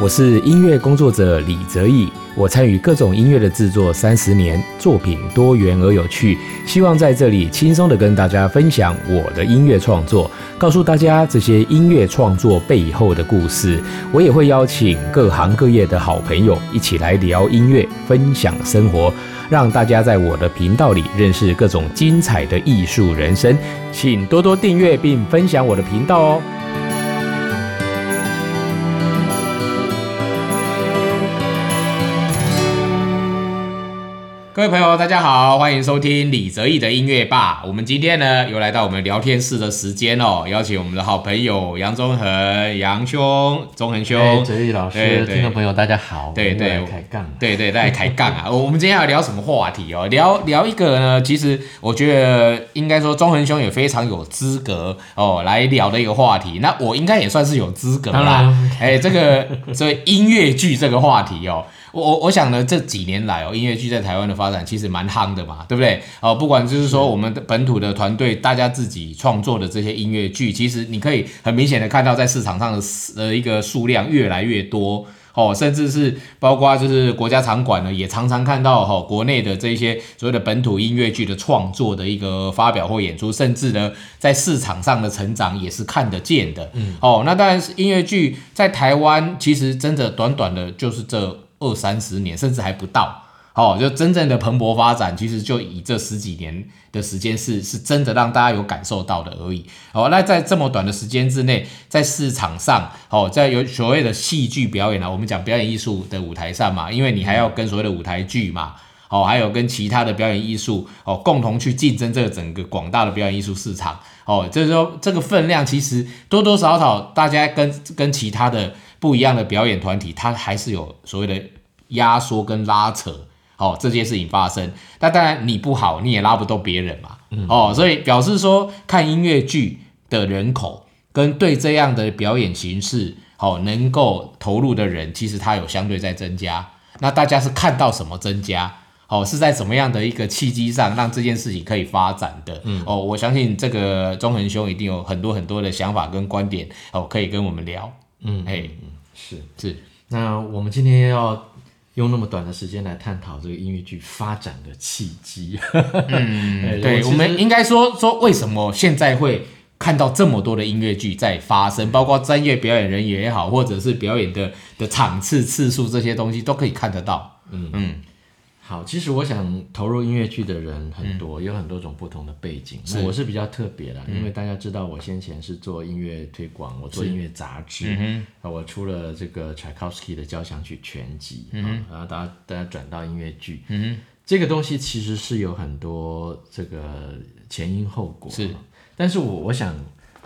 我是音乐工作者李泽义，我参与各种音乐的制作三十年，作品多元而有趣，希望在这里轻松的跟大家分享我的音乐创作，告诉大家这些音乐创作背后的故事。我也会邀请各行各业的好朋友一起来聊音乐，分享生活，让大家在我的频道里认识各种精彩的艺术人生。请多多订阅并分享我的频道哦。各位朋友，大家好，欢迎收听李泽义的音乐吧。我们今天呢，又来到我们聊天室的时间哦，邀请我们的好朋友杨忠恒、杨兄、忠恒兄、泽义老师、听众朋友，大家好。对对，开杠，对对，大家开杠啊。我们今天要聊什么话题哦？聊聊一个呢，其实我觉得应该说忠恒兄也非常有资格哦来聊的一个话题。那我应该也算是有资格啦。哎，这个所以音乐剧这个话题哦。我我我想呢，这几年来哦，音乐剧在台湾的发展其实蛮夯的嘛，对不对？哦，不管就是说我们的本土的团队，大家自己创作的这些音乐剧，其实你可以很明显的看到，在市场上的呃一个数量越来越多哦，甚至是包括就是国家场馆呢，也常常看到哈国内的这些所谓的本土音乐剧的创作的一个发表或演出，甚至呢在市场上的成长也是看得见的。嗯，哦，那当然是音乐剧在台湾，其实真的短短的就是这。二三十年，甚至还不到，哦，就真正的蓬勃发展，其实就以这十几年的时间，是是真的让大家有感受到的而已。哦，那在这么短的时间之内，在市场上，哦，在有所谓的戏剧表演啊，我们讲表演艺术的舞台上嘛，因为你还要跟所谓的舞台剧嘛，哦，还有跟其他的表演艺术，哦，共同去竞争这个整个广大的表演艺术市场，哦，就是说这个分量其实多多少少，大家跟跟其他的。不一样的表演团体，它还是有所谓的压缩跟拉扯，哦，这件事情发生。那当然你不好，你也拉不动别人嘛，哦，所以表示说看音乐剧的人口跟对这样的表演形式，哦，能够投入的人，其实它有相对在增加。那大家是看到什么增加？哦，是在什么样的一个契机上让这件事情可以发展的？嗯，哦，我相信这个中恒兄一定有很多很多的想法跟观点，哦，可以跟我们聊。嗯，哎，是是，那我们今天要用那么短的时间来探讨这个音乐剧发展的契机。嗯，对，我们应该说说为什么现在会看到这么多的音乐剧在发生，包括专业表演人员也好，或者是表演的的场次次数这些东西都可以看得到。嗯嗯。好，其实我想投入音乐剧的人很多，有很多种不同的背景。那我是比较特别的，因为大家知道我先前是做音乐推广，我做音乐杂志，啊，我出了这个柴可夫斯基的交响曲全集，然后大家大家转到音乐剧，嗯这个东西其实是有很多这个前因后果。是，但是我我想，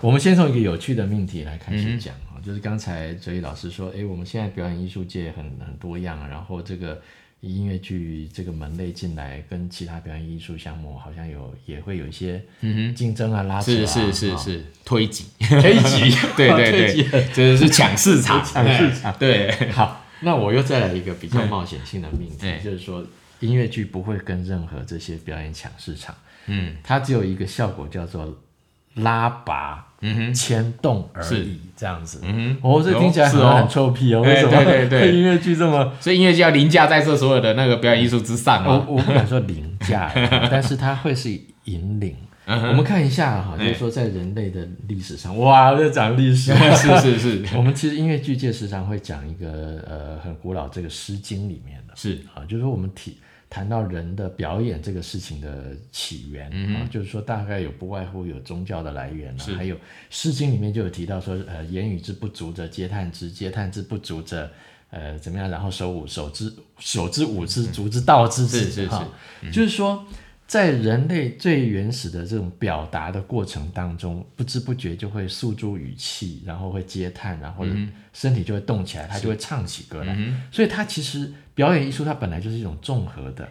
我们先从一个有趣的命题来开始讲啊，就是刚才哲宇老师说，哎，我们现在表演艺术界很很多样，然后这个。音乐剧这个门类进来，跟其他表演艺术项目好像有也会有一些竞争啊、拉扯啊，是是是是推挤。推挤，对 对对，就是是抢市场。抢市场。对，好，那我又再来一个比较冒险性的命题，就是说音乐剧不会跟任何这些表演抢市场，嗯，它只有一个效果叫做。拉拔，嗯哼，牵动而已，这样子，嗯哼，哦，这听起来是很臭屁哦，为什么？对对对，音乐剧这么，所以音乐剧要凌驾在这所有的那个表演艺术之上啊。我我不敢说凌驾，但是它会是引领。我们看一下哈，就是说在人类的历史上，哇，在讲历史，是是是。我们其实音乐剧界时常会讲一个呃很古老这个《诗经》里面的，是啊，就是说我们体。谈到人的表演这个事情的起源啊，就是说大概有不外乎有宗教的来源啊，还有《诗经》里面就有提到说，呃，言语之不足者嗟叹之，嗟叹之不足者，呃，怎么样？然后手舞手之手之舞之足之道之，是是是，就是说。在人类最原始的这种表达的过程当中，不知不觉就会诉诸语气，然后会嗟叹，然后身体就会动起来，他就会唱起歌来。所以，他其实表演艺术它本来就是一种综合的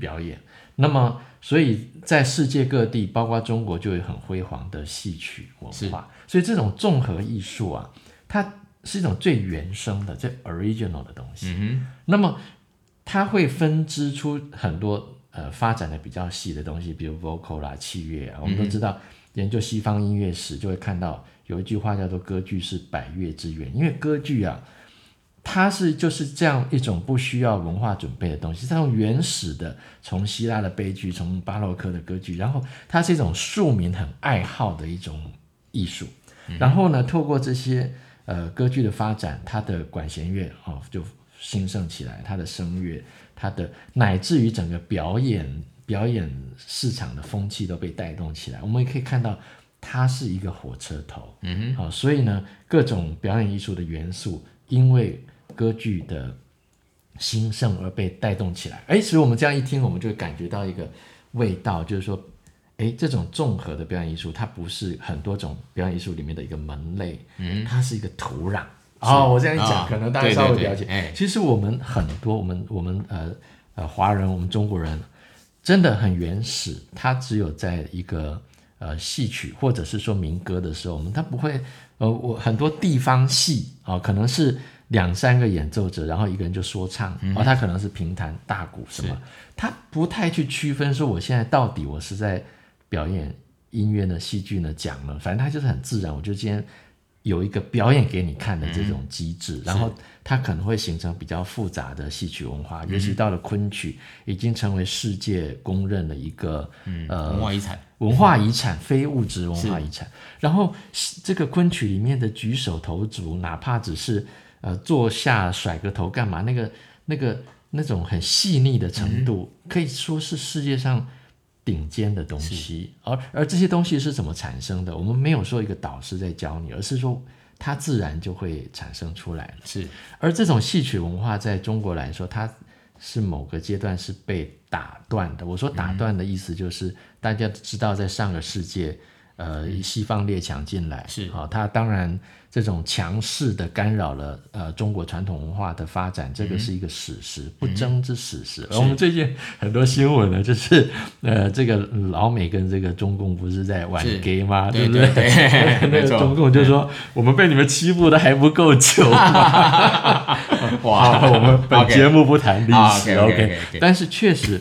表演。那么，所以在世界各地，包括中国，就有很辉煌的戏曲文化。所以，这种综合艺术啊，它是一种最原生的、最 original 的东西。那么，它会分支出很多。呃，发展的比较细的东西，比如 vocal 啦、器乐啊，我们都知道，研究西方音乐史就会看到有一句话叫做“歌剧是百乐之源”，因为歌剧啊，它是就是这样一种不需要文化准备的东西，这种原始的从希腊的悲剧，从巴洛克的歌剧，然后它是一种庶民很爱好的一种艺术。然后呢，透过这些呃歌剧的发展，它的管弦乐哦就兴盛起来，它的声乐，它的乃至于整个表演表演市场的风气都被带动起来。我们也可以看到，它是一个火车头。嗯哼，好，所以呢，各种表演艺术的元素，因为歌剧的兴盛而被带动起来。哎，所以我们这样一听，我们就会感觉到一个味道，就是说，哎，这种综合的表演艺术，它不是很多种表演艺术里面的一个门类，嗯，它是一个土壤。哦，我这样一讲，可能大家稍微了解。哎，其实我们很多，我们我们呃呃华人，我们中国人真的很原始，他只有在一个呃戏曲或者是说民歌的时候，我们他不会呃我很多地方戏啊，可能是。两三个演奏者，然后一个人就说唱，哦，他可能是平弹大鼓什么，他不太去区分说我现在到底我是在表演音乐呢、戏剧呢、讲呢，反正他就是很自然。我就今天有一个表演给你看的这种机制，然后它可能会形成比较复杂的戏曲文化，尤其到了昆曲，已经成为世界公认的一个呃文化遗产、文化遗产、非物质文化遗产。然后这个昆曲里面的举手投足，哪怕只是。呃，坐下甩个头干嘛？那个、那个、那种很细腻的程度，可以说是世界上顶尖的东西。而而这些东西是怎么产生的？我们没有说一个导师在教你，而是说它自然就会产生出来是。而这种戏曲文化在中国来说，它是某个阶段是被打断的。我说打断的意思就是，大家知道，在上个世纪。呃，西方列强进来是啊，他当然这种强势的干扰了呃中国传统文化的发展，这个是一个史实，不争之史实。我们最近很多新闻呢，就是呃这个老美跟这个中共不是在玩 gay 吗？对不对？那个中共就说我们被你们欺负的还不够久 哇，我们本节目不谈历史，OK？但是确实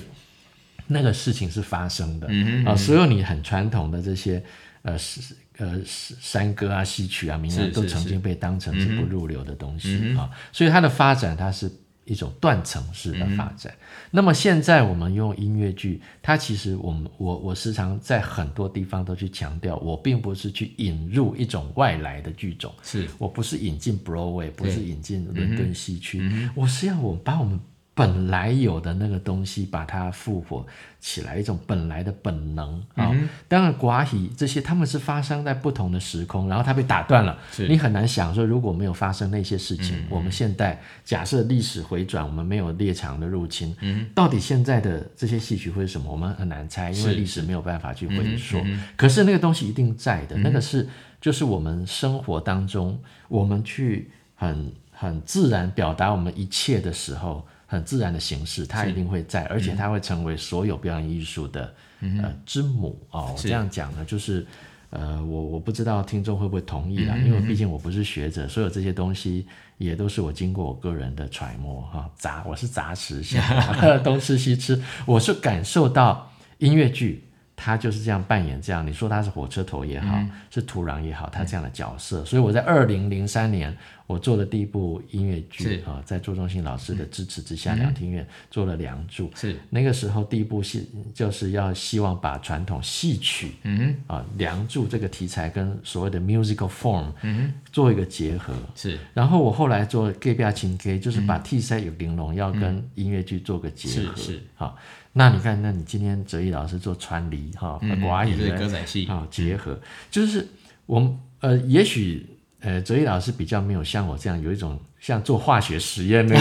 那个事情是发生的。啊，所有你很传统的这些。呃，是呃，山歌啊，戏曲啊，民歌都曾经被当成是。不入流的东西啊，所以它的发展，它是一种断层式的发展。那么现在我们用音乐剧，它其实我们我我时常在很多地方都去强调，我并不是去引入一种外来的剧种，是。我不是引进 Broadway，不是引进伦敦戏曲，我是要我把我们。本来有的那个东西，把它复活起来，一种本来的本能啊。当然，寡喜这些他们是发生在不同的时空，然后它被打断了。你很难想说，如果没有发生那些事情，我们现在假设历史回转，我们没有列强的入侵，到底现在的这些戏曲会是什么？我们很难猜，因为历史没有办法去回溯。可是那个东西一定在的，那个是就是我们生活当中，我们去很很自然表达我们一切的时候。很自然的形式，它一定会在，而且它会成为所有表演艺术的呃之母哦。我这样讲呢，就是呃，我我不知道听众会不会同意啦，因为毕竟我不是学者，所有这些东西也都是我经过我个人的揣摩哈。杂我是杂食性 东吃西吃，我是感受到音乐剧。他就是这样扮演这样，你说他是火车头也好，是土壤也好，他这样的角色。所以我在二零零三年，我做的第一部音乐剧啊，在朱中信老师的支持之下，两厅院做了《梁祝》。是那个时候第一部戏，就是要希望把传统戏曲，嗯啊，《梁祝》这个题材跟所谓的 musical form，嗯做一个结合。是。然后我后来做《Gay 不要情 Gay》，就是把替塞有玲珑要跟音乐剧做个结合。是是。好。那你看，那你今天哲毅老师做川梨哈，寡语歌仔戏啊结合，就是我们呃，也许呃，哲一老师比较没有像我这样有一种像做化学实验那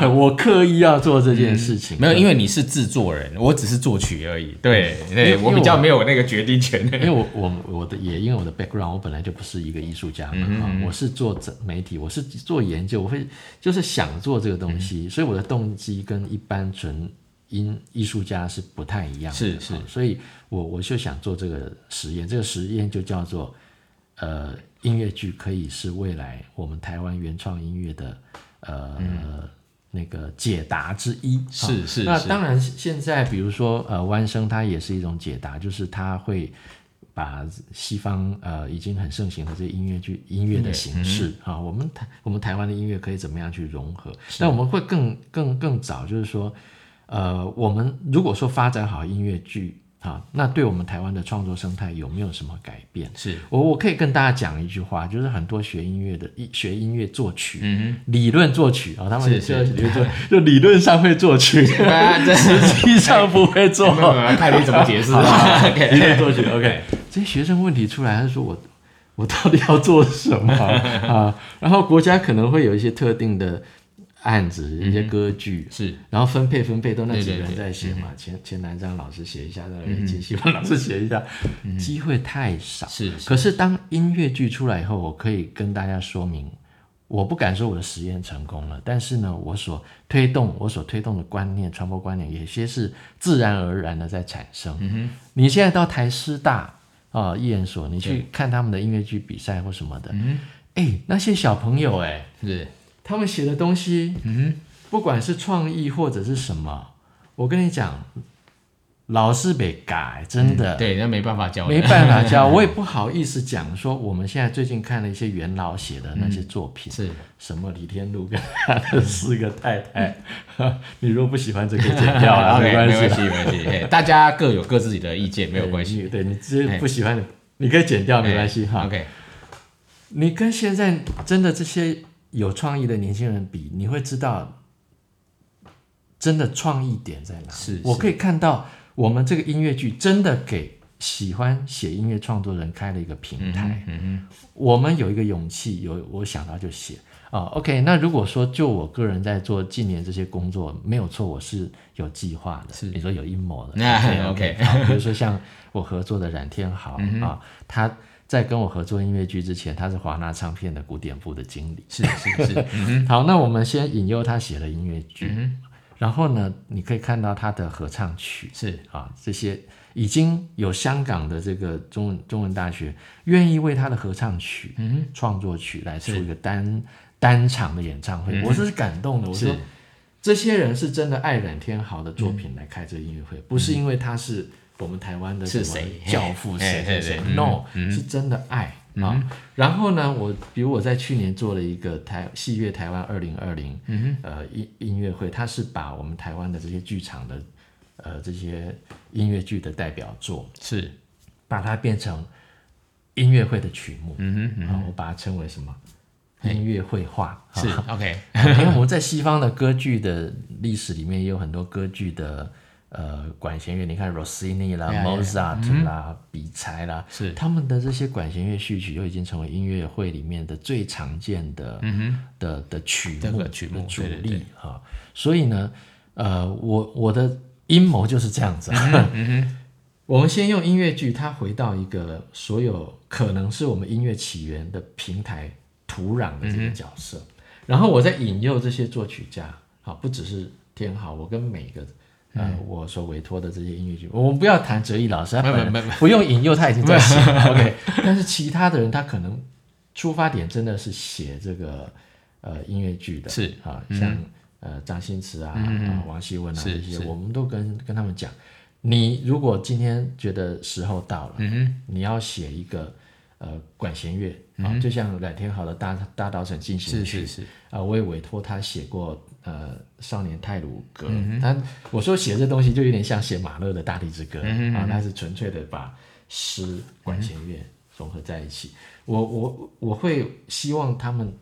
种，我刻意要做这件事情，没有，因为你是制作人，我只是作曲而已，对对，我比较没有那个决定权，因为我 我我的也因为我的 background，我本来就不是一个艺术家嘛，我是做媒体，我是做研究，我会就是想做这个东西，所以我的动机跟一般纯。因艺术家是不太一样的，是是，所以我我就想做这个实验，这个实验就叫做，呃，音乐剧可以是未来我们台湾原创音乐的呃那个解答之一，是是。那当然，现在比如说呃，弯声它也是一种解答，就是它会把西方呃已经很盛行的这些音乐剧音乐的形式啊，我们台我们台湾的音乐可以怎么样去融合？那我们会更更更早，就是说，呃，我们如果说发展好音乐剧啊，那对我们台湾的创作生态有没有什么改变？是我我可以跟大家讲一句话，就是很多学音乐的学音乐作曲，嗯理论作曲啊、他们是就是理论作就理论上会作曲，哼，啊，这实际上不会 做。没有没有，看你怎么解释啊 理论作曲 OK，这些学生问题出来，他说我我到底要做什么啊？然后国家可能会有一些特定的案子，一些歌剧。是。然后分配分配都那几个人对对对在写嘛，钱钱南章老师写一下，那个金希望老师写一下，机会太少。是是。可是当音乐剧出来以后，我可以跟大家说明，我不敢说我的实验成功了，但是呢，我所推动我所推动的观念、传播观念，有些是自然而然的在产生。嗯你现在到台师大啊、艺研所，你去看他们的音乐剧比赛或什么的，嗯哎、那些小朋友哎、是他们写的东西，嗯不管是创意或者是什么，我跟你讲，老是被改，真的。对，那没办法教，没办法教，我也不好意思讲说我们现在最近看了一些元老写的那些作品，是。什么李天禄跟他的四个太太，你如果不喜欢这个剪掉了 系没关系，没关系，嘿大家各有各自己的意见，没有关系。你对你直接不喜欢的，你可以剪掉，没关系哈。OK，你跟现在真的这些有创意的年轻人比，你会知道真的创意点在哪里。是是我可以看到我们这个音乐剧真的给喜欢写音乐创作人开了一个平台。嗯嗯我们有一个勇气，有我想到就写啊、OK，那如果说就我个人在做近年这些工作，没有错，我是有计划的，是你说有阴谋的。那 OK，OK 好，比如说像我合作的冉天豪、嗯啊，他在跟我合作音乐剧之前，他是华纳唱片的古典部的经理。哼，是是是，嗯好，那我们先引诱他写了音乐剧，哼，然后呢，你可以看到他的合唱曲。是。啊，这些已经有香港的这个中文中文大学愿意为他的合唱曲、嗯创作曲来出一个单单场的演唱会，我是感动的。我说是。这些人是真的爱染天豪的作品来开这个音乐会，不是因为他是我们台湾的是谁？教父嘿谁谁，no，是真的爱啊。然后呢，我比如我在去年做了一个台戏乐台湾二零二零，呃音音乐会，它是把我们台湾的这些剧场的呃这些音乐剧的代表作，是，把它变成音乐会的曲目，嗯哼，啊，我把它称为什么？音乐绘画啊是 OK，因为我们在西方的歌剧的历史里面也有很多歌剧的呃管弦乐，你看 Rossini 啦. Mozart 啦、比才啦，是他们的这些管弦乐序曲就已经成为音乐会里面的最常见的、的的曲目这个曲目主力哈。所以呢，呃，我我的阴谋就是这样子啊。我们先用音乐剧，它回到一个所有可能是我们音乐起源的平台土壤的这个角色，然后我再引诱这些作曲家，好，不只是天豪，我跟每个呃我所委托的这些音乐剧，我们不要谈哲毅老师，他本没人不用引诱，他已经在写了，OK，但是其他的人他可能出发点真的是写这个呃音乐剧的，是啊，像、呃张新慈啊、啊王希文啊这些，我们都跟跟他们讲，你如果今天觉得时候到了，你要写一个呃管弦乐啊，就像冉天豪的大大稻城进行曲，是是是，啊，我也委托他写过呃少年泰鲁格，他我说写这东西就有点像写马勒的大地之歌、啊，那是纯粹的把诗管弦乐融合在一起。我我我会希望他们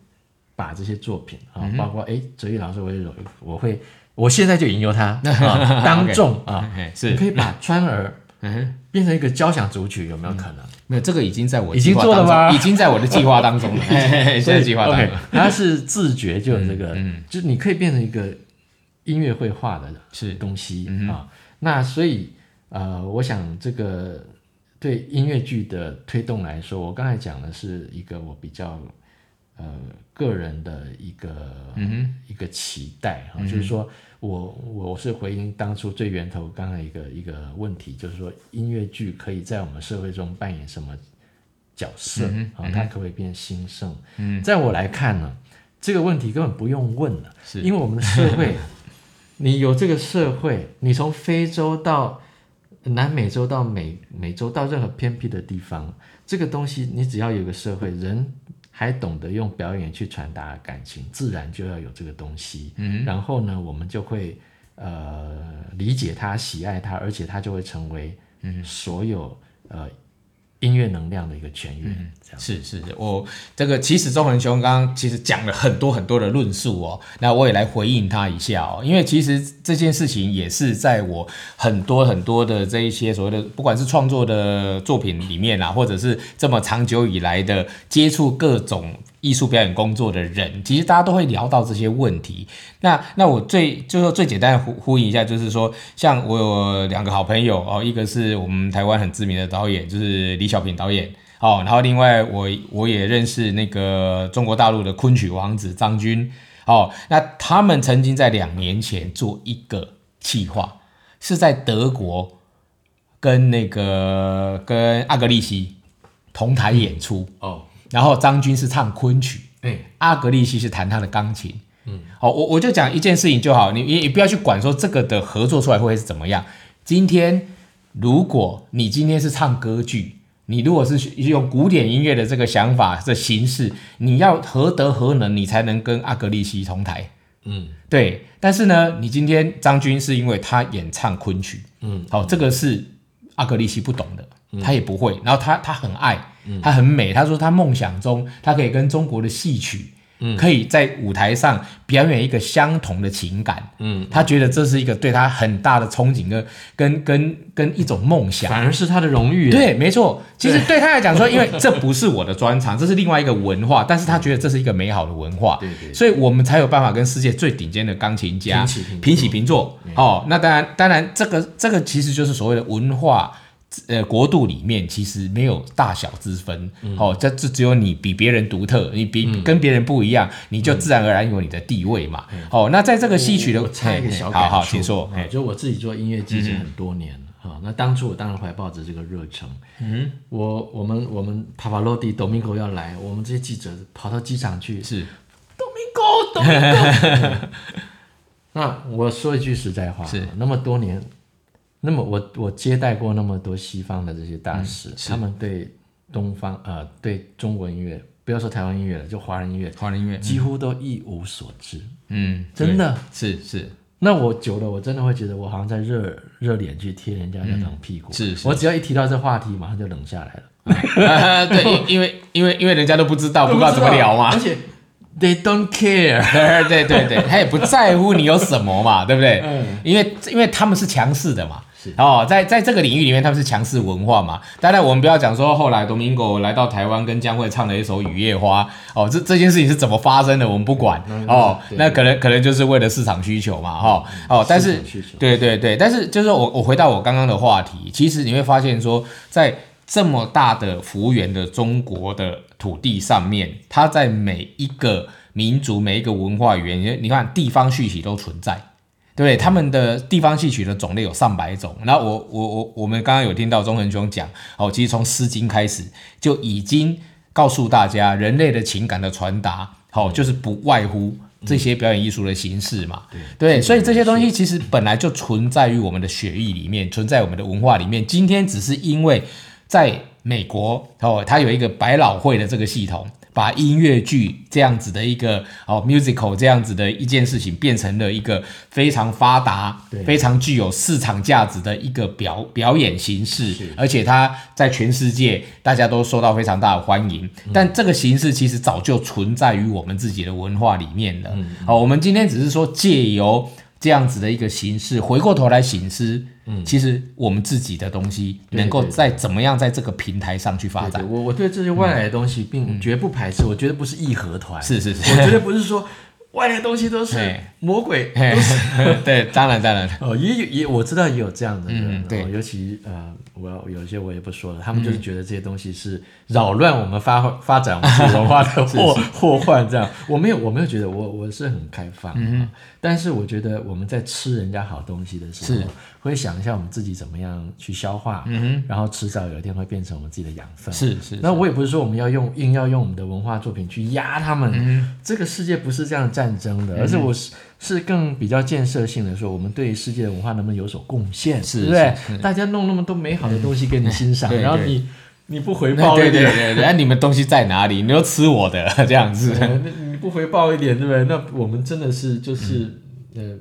把这些作品啊，包括哎哲宇老师，我也有我会我现在就引诱他、啊、当众啊，嘿你是，可以把川儿嗯哼，变成一个交响组曲，有没有可能？没有这个已经在我已经做了吗？已经在我的计划当中了，现在计划当 OK，中它是自觉就有这个，嗯就是你可以变成一个音乐会化的是东西、啊。那所以呃，我想这个对音乐剧的推动来说，我刚才讲的是一个我比较呃个人的一个、一个期待啊，就是说我我是回应当初最源头刚才一个一个问题，就是说音乐剧可以在我们社会中扮演什么角色啊？它可不可以变兴盛？嗯在我来看呢，这个问题根本不用问了，是因为我们的社会，你有这个社会，你从非洲到南美洲到美美洲到任何偏僻的地方，这个东西你只要有个社会人还懂得用表演去传达感情，自然就要有这个东西。嗯，然后呢，我们就会呃理解他、喜爱他，而且他就会成为嗯所有呃音乐能量的一个泉源。这样是是，我这个其实周恒雄刚刚其实讲了很多很多的论述哦，那我也来回应他一下哦，因为其实这件事情也是在我很多很多的这一些所谓的不管是创作的作品里面啊，或者是这么长久以来的接触各种艺术表演工作的人，其实大家都会聊到这些问题。那那我最就是说最简单的呼呼应一下，就是说像我有两个好朋友哦，一个是我们台湾很知名的导演，就是李小平导演。哦，然后另外我我也认识那个中国大陆的昆曲王子张军，哦，那他们曾经在两年前做一个企划，是在德国跟那个跟阿格利西同台演出，哦，然后张军是唱昆曲，哎，阿格利西是弹他的钢琴。嗯，好，我我就讲一件事情就好，你你你不要去管说这个的合作出来会是怎么样。今天如果你今天是唱歌剧，你如果是用古典音乐的这个想法的形式，你要何德何能，你才能跟阿格利西同台？嗯对，但是呢，你今天张军是因为他演唱昆曲，嗯，好、这个是阿格利西不懂的，他也不会，然后他他很爱，他很美，他说他梦想中他可以跟中国的戏曲。可以在舞台上表演一个相同的情感，嗯，他觉得这是一个对他很大的憧憬跟跟跟跟一种梦想，反而是他的荣誉。，对，没错。其实对他来讲说，因为这不是我的专长，这是另外一个文化，但是他觉得这是一个美好的文化，对对所以我们才有办法跟世界最顶尖的钢琴家平起平坐平起平坐。哦，那当然，当然，这个这个其实就是所谓的文化。呃，国度里面其实没有大小之分，嗯哦，这这只有你比别人独特，你比、跟别人不一样，你就自然而然有你的地位嘛。哦，那在这个戏曲的，嗯我插一个小感触，好好，请说。哎就我自己做音乐记者很多年了哈、那当初我当然怀抱着这个热忱，嗯，我我们我们帕帕罗蒂 Domingo 要来，我们这些记者跑到机场去是，，Domingo Domingo。那我说一句实在话，是那么多年，那么我我接待过那么多西方的这些大师，嗯他们对东方呃对中国音乐，不要说台湾音乐了，就华人音乐，华人音乐，几乎都一无所知，嗯，真的。是是那我久了，我真的会觉得我好像在热热脸去贴人家那种屁股。是是我只要一提到这话题，马上就冷下来了。啊，对，因因为因为因为人家都不知道，不知道怎么聊嘛而。且 they don't care。对对对，他也不在乎你有什么嘛，对不对？嗯因为因为他们是强势的嘛。是哦，在在这个领域里面，他们是强势文化嘛。当然，我们不要讲说后来 Domingo 来到台湾跟江蕙唱了一首《雨夜花》哦，这这件事情是怎么发生的，我们不管哦。那可能可能就是为了市场需求嘛，哈哦。但是对对对，但是就是我我回到我刚刚的话题，其实你会发现说，在这么大的幅员的中国的土地上面，它在每一个民族、每一个文化语言，你看地方戏曲都存在。对？他们的地方戏曲的种类有上百种。然后我我我我们刚刚有听到钟恒兄讲，哦，其实从《诗经》开始就已经告诉大家，人类的情感的传达，好、就是不外乎这些表演艺术的形式嘛。对，所以这些东西其实本来就存在于我们的血液里面，存在我们的文化里面。今天只是因为在美国哦，它有一个百老汇的这个系统，把音乐剧这样子的一个哦 musical 这样子的一件事情，变成了一个非常发达、非常具有市场价值的一个表表演形式，而且它在全世界大家都受到非常大的欢迎。但这个形式其实早就存在于我们自己的文化里面了。好、我们今天只是说借由这样子的一个形式，回过头来醒思，嗯，其实我们自己的东西能够在怎么样在这个平台上去发展，我我对这些外来的东西并绝不排斥，我觉得不是义和团，是是是，我觉得不是说外面的东西都是魔鬼，嘿。对，当然当然，哦，也有也我知道也有这样的人，嗯对。哦尤其呃，我有一些我也不说了，他们就是觉得这些东西是扰乱我们发发展我们文化的祸 祸患，这样。我没有我没有觉得我我是很开放，嗯、但是我觉得我们在吃人家好东西的时候，会想一下我们自己怎么样去消化，嗯然后迟早有一天会变成我们自己的养分，是是，那我也不是说我们要用硬要用我们的文化作品去压他们，嗯这个世界不是这样站战争的，而是我是是更比较建设性的说，我们对世界的文化能不能有所贡献，是对不对？大家弄那么多美好的东西给你欣赏，然后你你不回报一点，对对对，那你们东西在哪里？你都吃我的这样子。呃那你不回报一点，对不对？那我们真的是就是、呃呃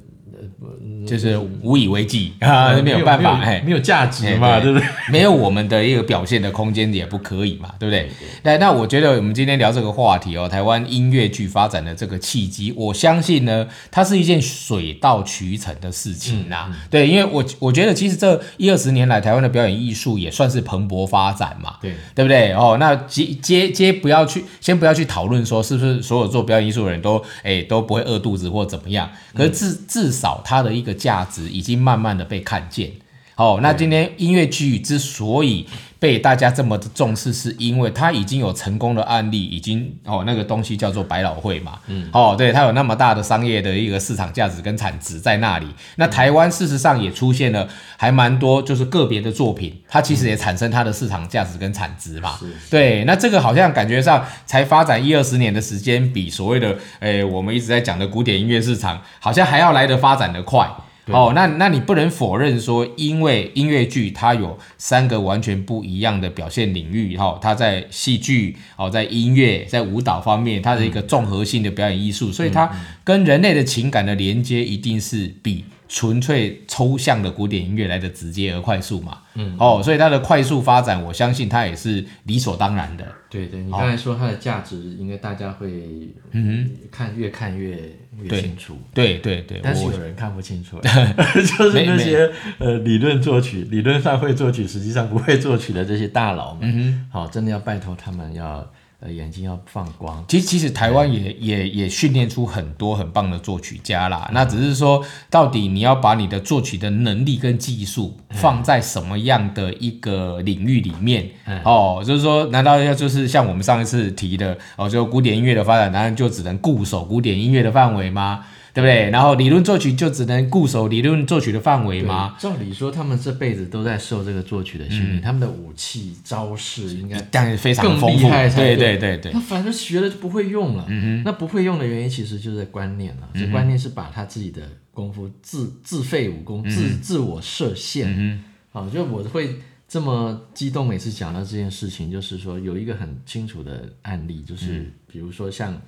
就是无以为继啊，没有办法，没有哎，没有价值哎嘛，对不对？没有我们的一个表现的空间也不可以嘛，对不对？那那我觉得我们今天聊这个话题哦，台湾音乐剧发展的这个契机，我相信呢，它是一件水到渠成的事情呐。对，因为我我觉得其实这一二十年来，台湾的表演艺术也算是蓬勃发展嘛。对，对不对？哦，那接接接不要去，先不要去讨论说是不是所有做表演艺术的人都哎都不会饿肚子或怎么样，可是至至少它的一个价值已经慢慢的被看见。哦，那今天音乐剧之所以被大家这么的重视，是因为它已经有成功的案例，已经哦那个东西叫做百老汇嘛，嗯，哦，对，它有那么大的商业的一个市场价值跟产值在那里。那台湾事实上也出现了还蛮多就是个别的作品，它其实也产生它的市场价值跟产值嘛，对，那这个好像感觉上才发展一二十年的时间，比所谓的诶我们一直在讲的古典音乐市场，好像还要来得发展的快。哦，那那你不能否认说，因为音乐剧它有三个完全不一样的表现领域，哈、它在戏剧、哦，在音乐、在舞蹈方面，它的一个综合性的表演艺术，所以它跟人类的情感的连接一定是比纯粹抽象的古典音乐来的直接而快速嘛。嗯，哦，所以它的快速发展，我相信它也是理所当然的。对对，你刚才说它的价值，应该大家会嗯看越看越越清楚。对对对，但是我有人看不清楚，就是那些呃理论作曲、理论上会作曲，实际上不会作曲的这些大佬们，好、真的要拜托他们要呃眼睛要放光。其实其实台湾也也也训练出很多很棒的作曲家啦，那只是说到底你要把你的作曲的能力跟技术放在什么样的一个领域里面、哦，就是说难道要就是像我们上一次提的哦，就古典音乐的发展，难道就只能固守古典音乐的范围吗？对不对？然后理论作曲就只能固守理论作曲的范围吗？照理说，他们这辈子都在受这个作曲的训练，他们的武器招式应该当然非常更厉丰富，对害才对对对对他反正学了就不会用了。嗯那不会用的原因其实就是在观念了。这观念是把他自己的功夫自自废武功、自自我设限。好，就我会这么激动，每次讲到这件事情，就是说有一个很清楚的案例，就是比如说像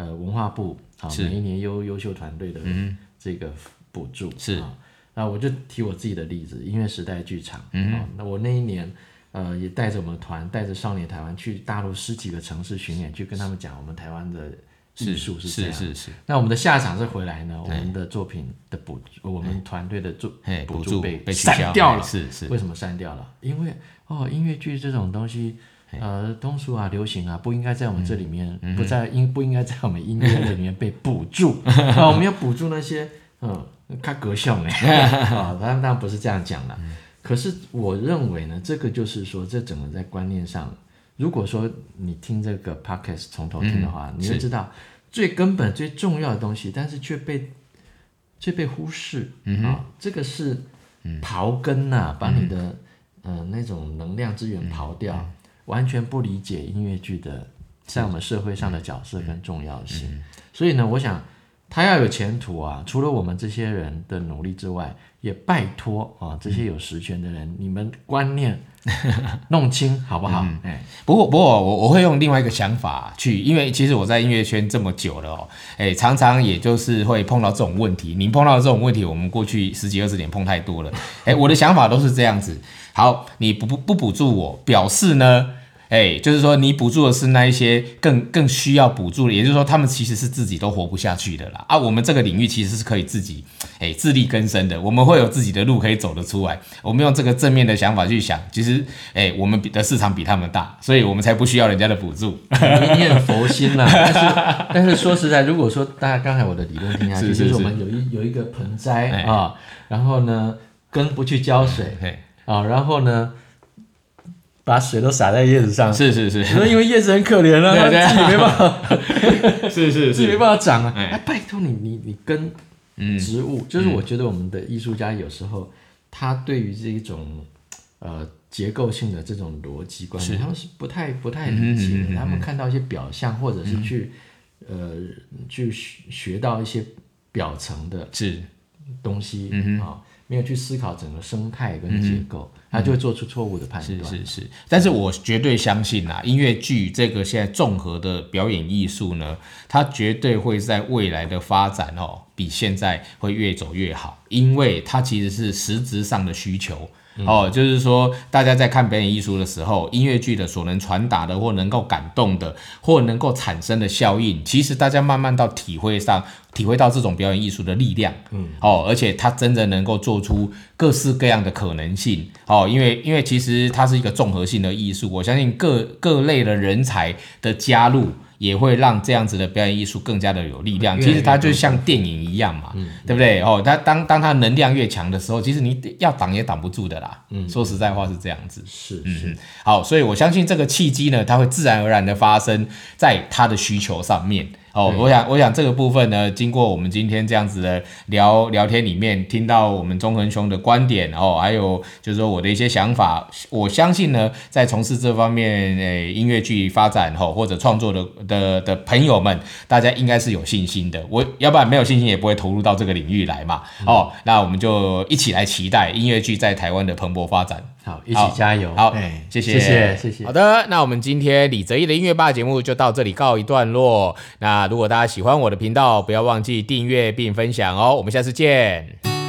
呃文化部啊，每一年优优秀团队的这个补助是啊。那我就提我自己的例子，音乐时代剧场。嗯、那我那一年，呃，也带着我们团，带着少年台湾去大陆十几个城市巡演，去跟他们讲我们台湾的艺术是这样。是是是，那我们的下场是回来呢，我们的作品的补，我们团队的助，补补助被被删掉了。是是为什么删掉了？因为哦，音乐剧这种东西，呃，通俗啊、流行啊，不应该在我们这里面，嗯不在应不应该在我们音乐里面被补助。啊？我们要补助那些嗯，看格相哎啊，当 然当然不是这样讲的。可是我认为呢，这个就是说，这整个在观念上，如果说你听这个 podcast 从头听的话，你就知道最根本、最重要的东西，但是却被却被忽视、啊。这个是刨根呐、把你的、呃那种能量资源刨掉，完全不理解音乐剧的在我们社会上的角色跟重要性。所以呢，我想他要有前途啊，除了我们这些人的努力之外，也拜托啊这些有实权的人，你们观念 弄清好不好？哎、不过，不过我我会用另外一个想法去，因为其实我在音乐圈这么久了哦，哎，常常也就是会碰到这种问题。您碰到这种问题，我们过去十几二十年碰太多了。哎，我的想法都是这样子。好，你不不不补助我，表示呢，哎，就是说你补助的是那一些更更需要补助的，也就是说他们其实是自己都活不下去的啦。啊，我们这个领域其实是可以自己哎自力更生的，我们会有自己的路可以走得出来。我们用这个正面的想法去想，其实哎我们比的市场比他们大，所以我们才不需要人家的补助。你你很佛心啦，但是但是说实在，如果说大家刚才我的理论听下去，就是我们有一有一个盆栽哎啊，然后呢根不去浇水嘿啊，然后呢把水都洒在叶子上，是是是。说 因为叶子很可怜啊，对对。自己没办法，是是 自己没办法长啊，哎。哎，拜托你你你跟嗯。植物，就是我觉得我们的艺术家有时候他对于这一种呃结构性的这种逻辑观念，他们是不太不太理解的。他们看到一些表象，或者是去呃去学学到一些表层的是。东西啊、没有去思考整个生态跟结构，他就会做出错误的判是断。是是，但是我绝对相信啊，音乐剧这个现在综合的表演艺术呢，它绝对会在未来的发展哦，比现在会越走越好，因为它其实是实质上的需求。哦，就是说，大家在看表演艺术的时候，音乐剧的所能传达的，或能够感动的，或能够产生的效应，其实大家慢慢到体会上，体会到这种表演艺术的力量，嗯，哦，而且它真的能够做出各式各样的可能性，哦，因为因为其实它是一个综合性的艺术，我相信各各类的人才的加入。也会让这样子的表演艺术更加的有力量。其实它就像电影一样嘛，对不对？哦，它当当它能量越强的时候，其实你要挡也挡不住的啦。嗯，说实在话是这样子。是嗯嗯，好，所以我相信这个契机呢，它会自然而然的发生在他的需求上面。哦，我想，我想这个部分呢，经过我们今天这样子的聊聊天里面，听到我们中恒兄的观点哦，还有就是说我的一些想法，我相信呢，在从事这方面诶音乐剧发展吼或者创作的的的朋友们，大家应该是有信心的。我要不然没有信心也不会投入到这个领域来嘛。哦，那我们就一起来期待音乐剧在台湾的蓬勃发展。好，一起加油。好哎，谢谢谢谢，谢谢好。的，那我们今天李泽毅的音乐吧节目就到这里告一段落。那如果大家喜欢我的频道，不要忘记订阅并分享哦。我们下次见。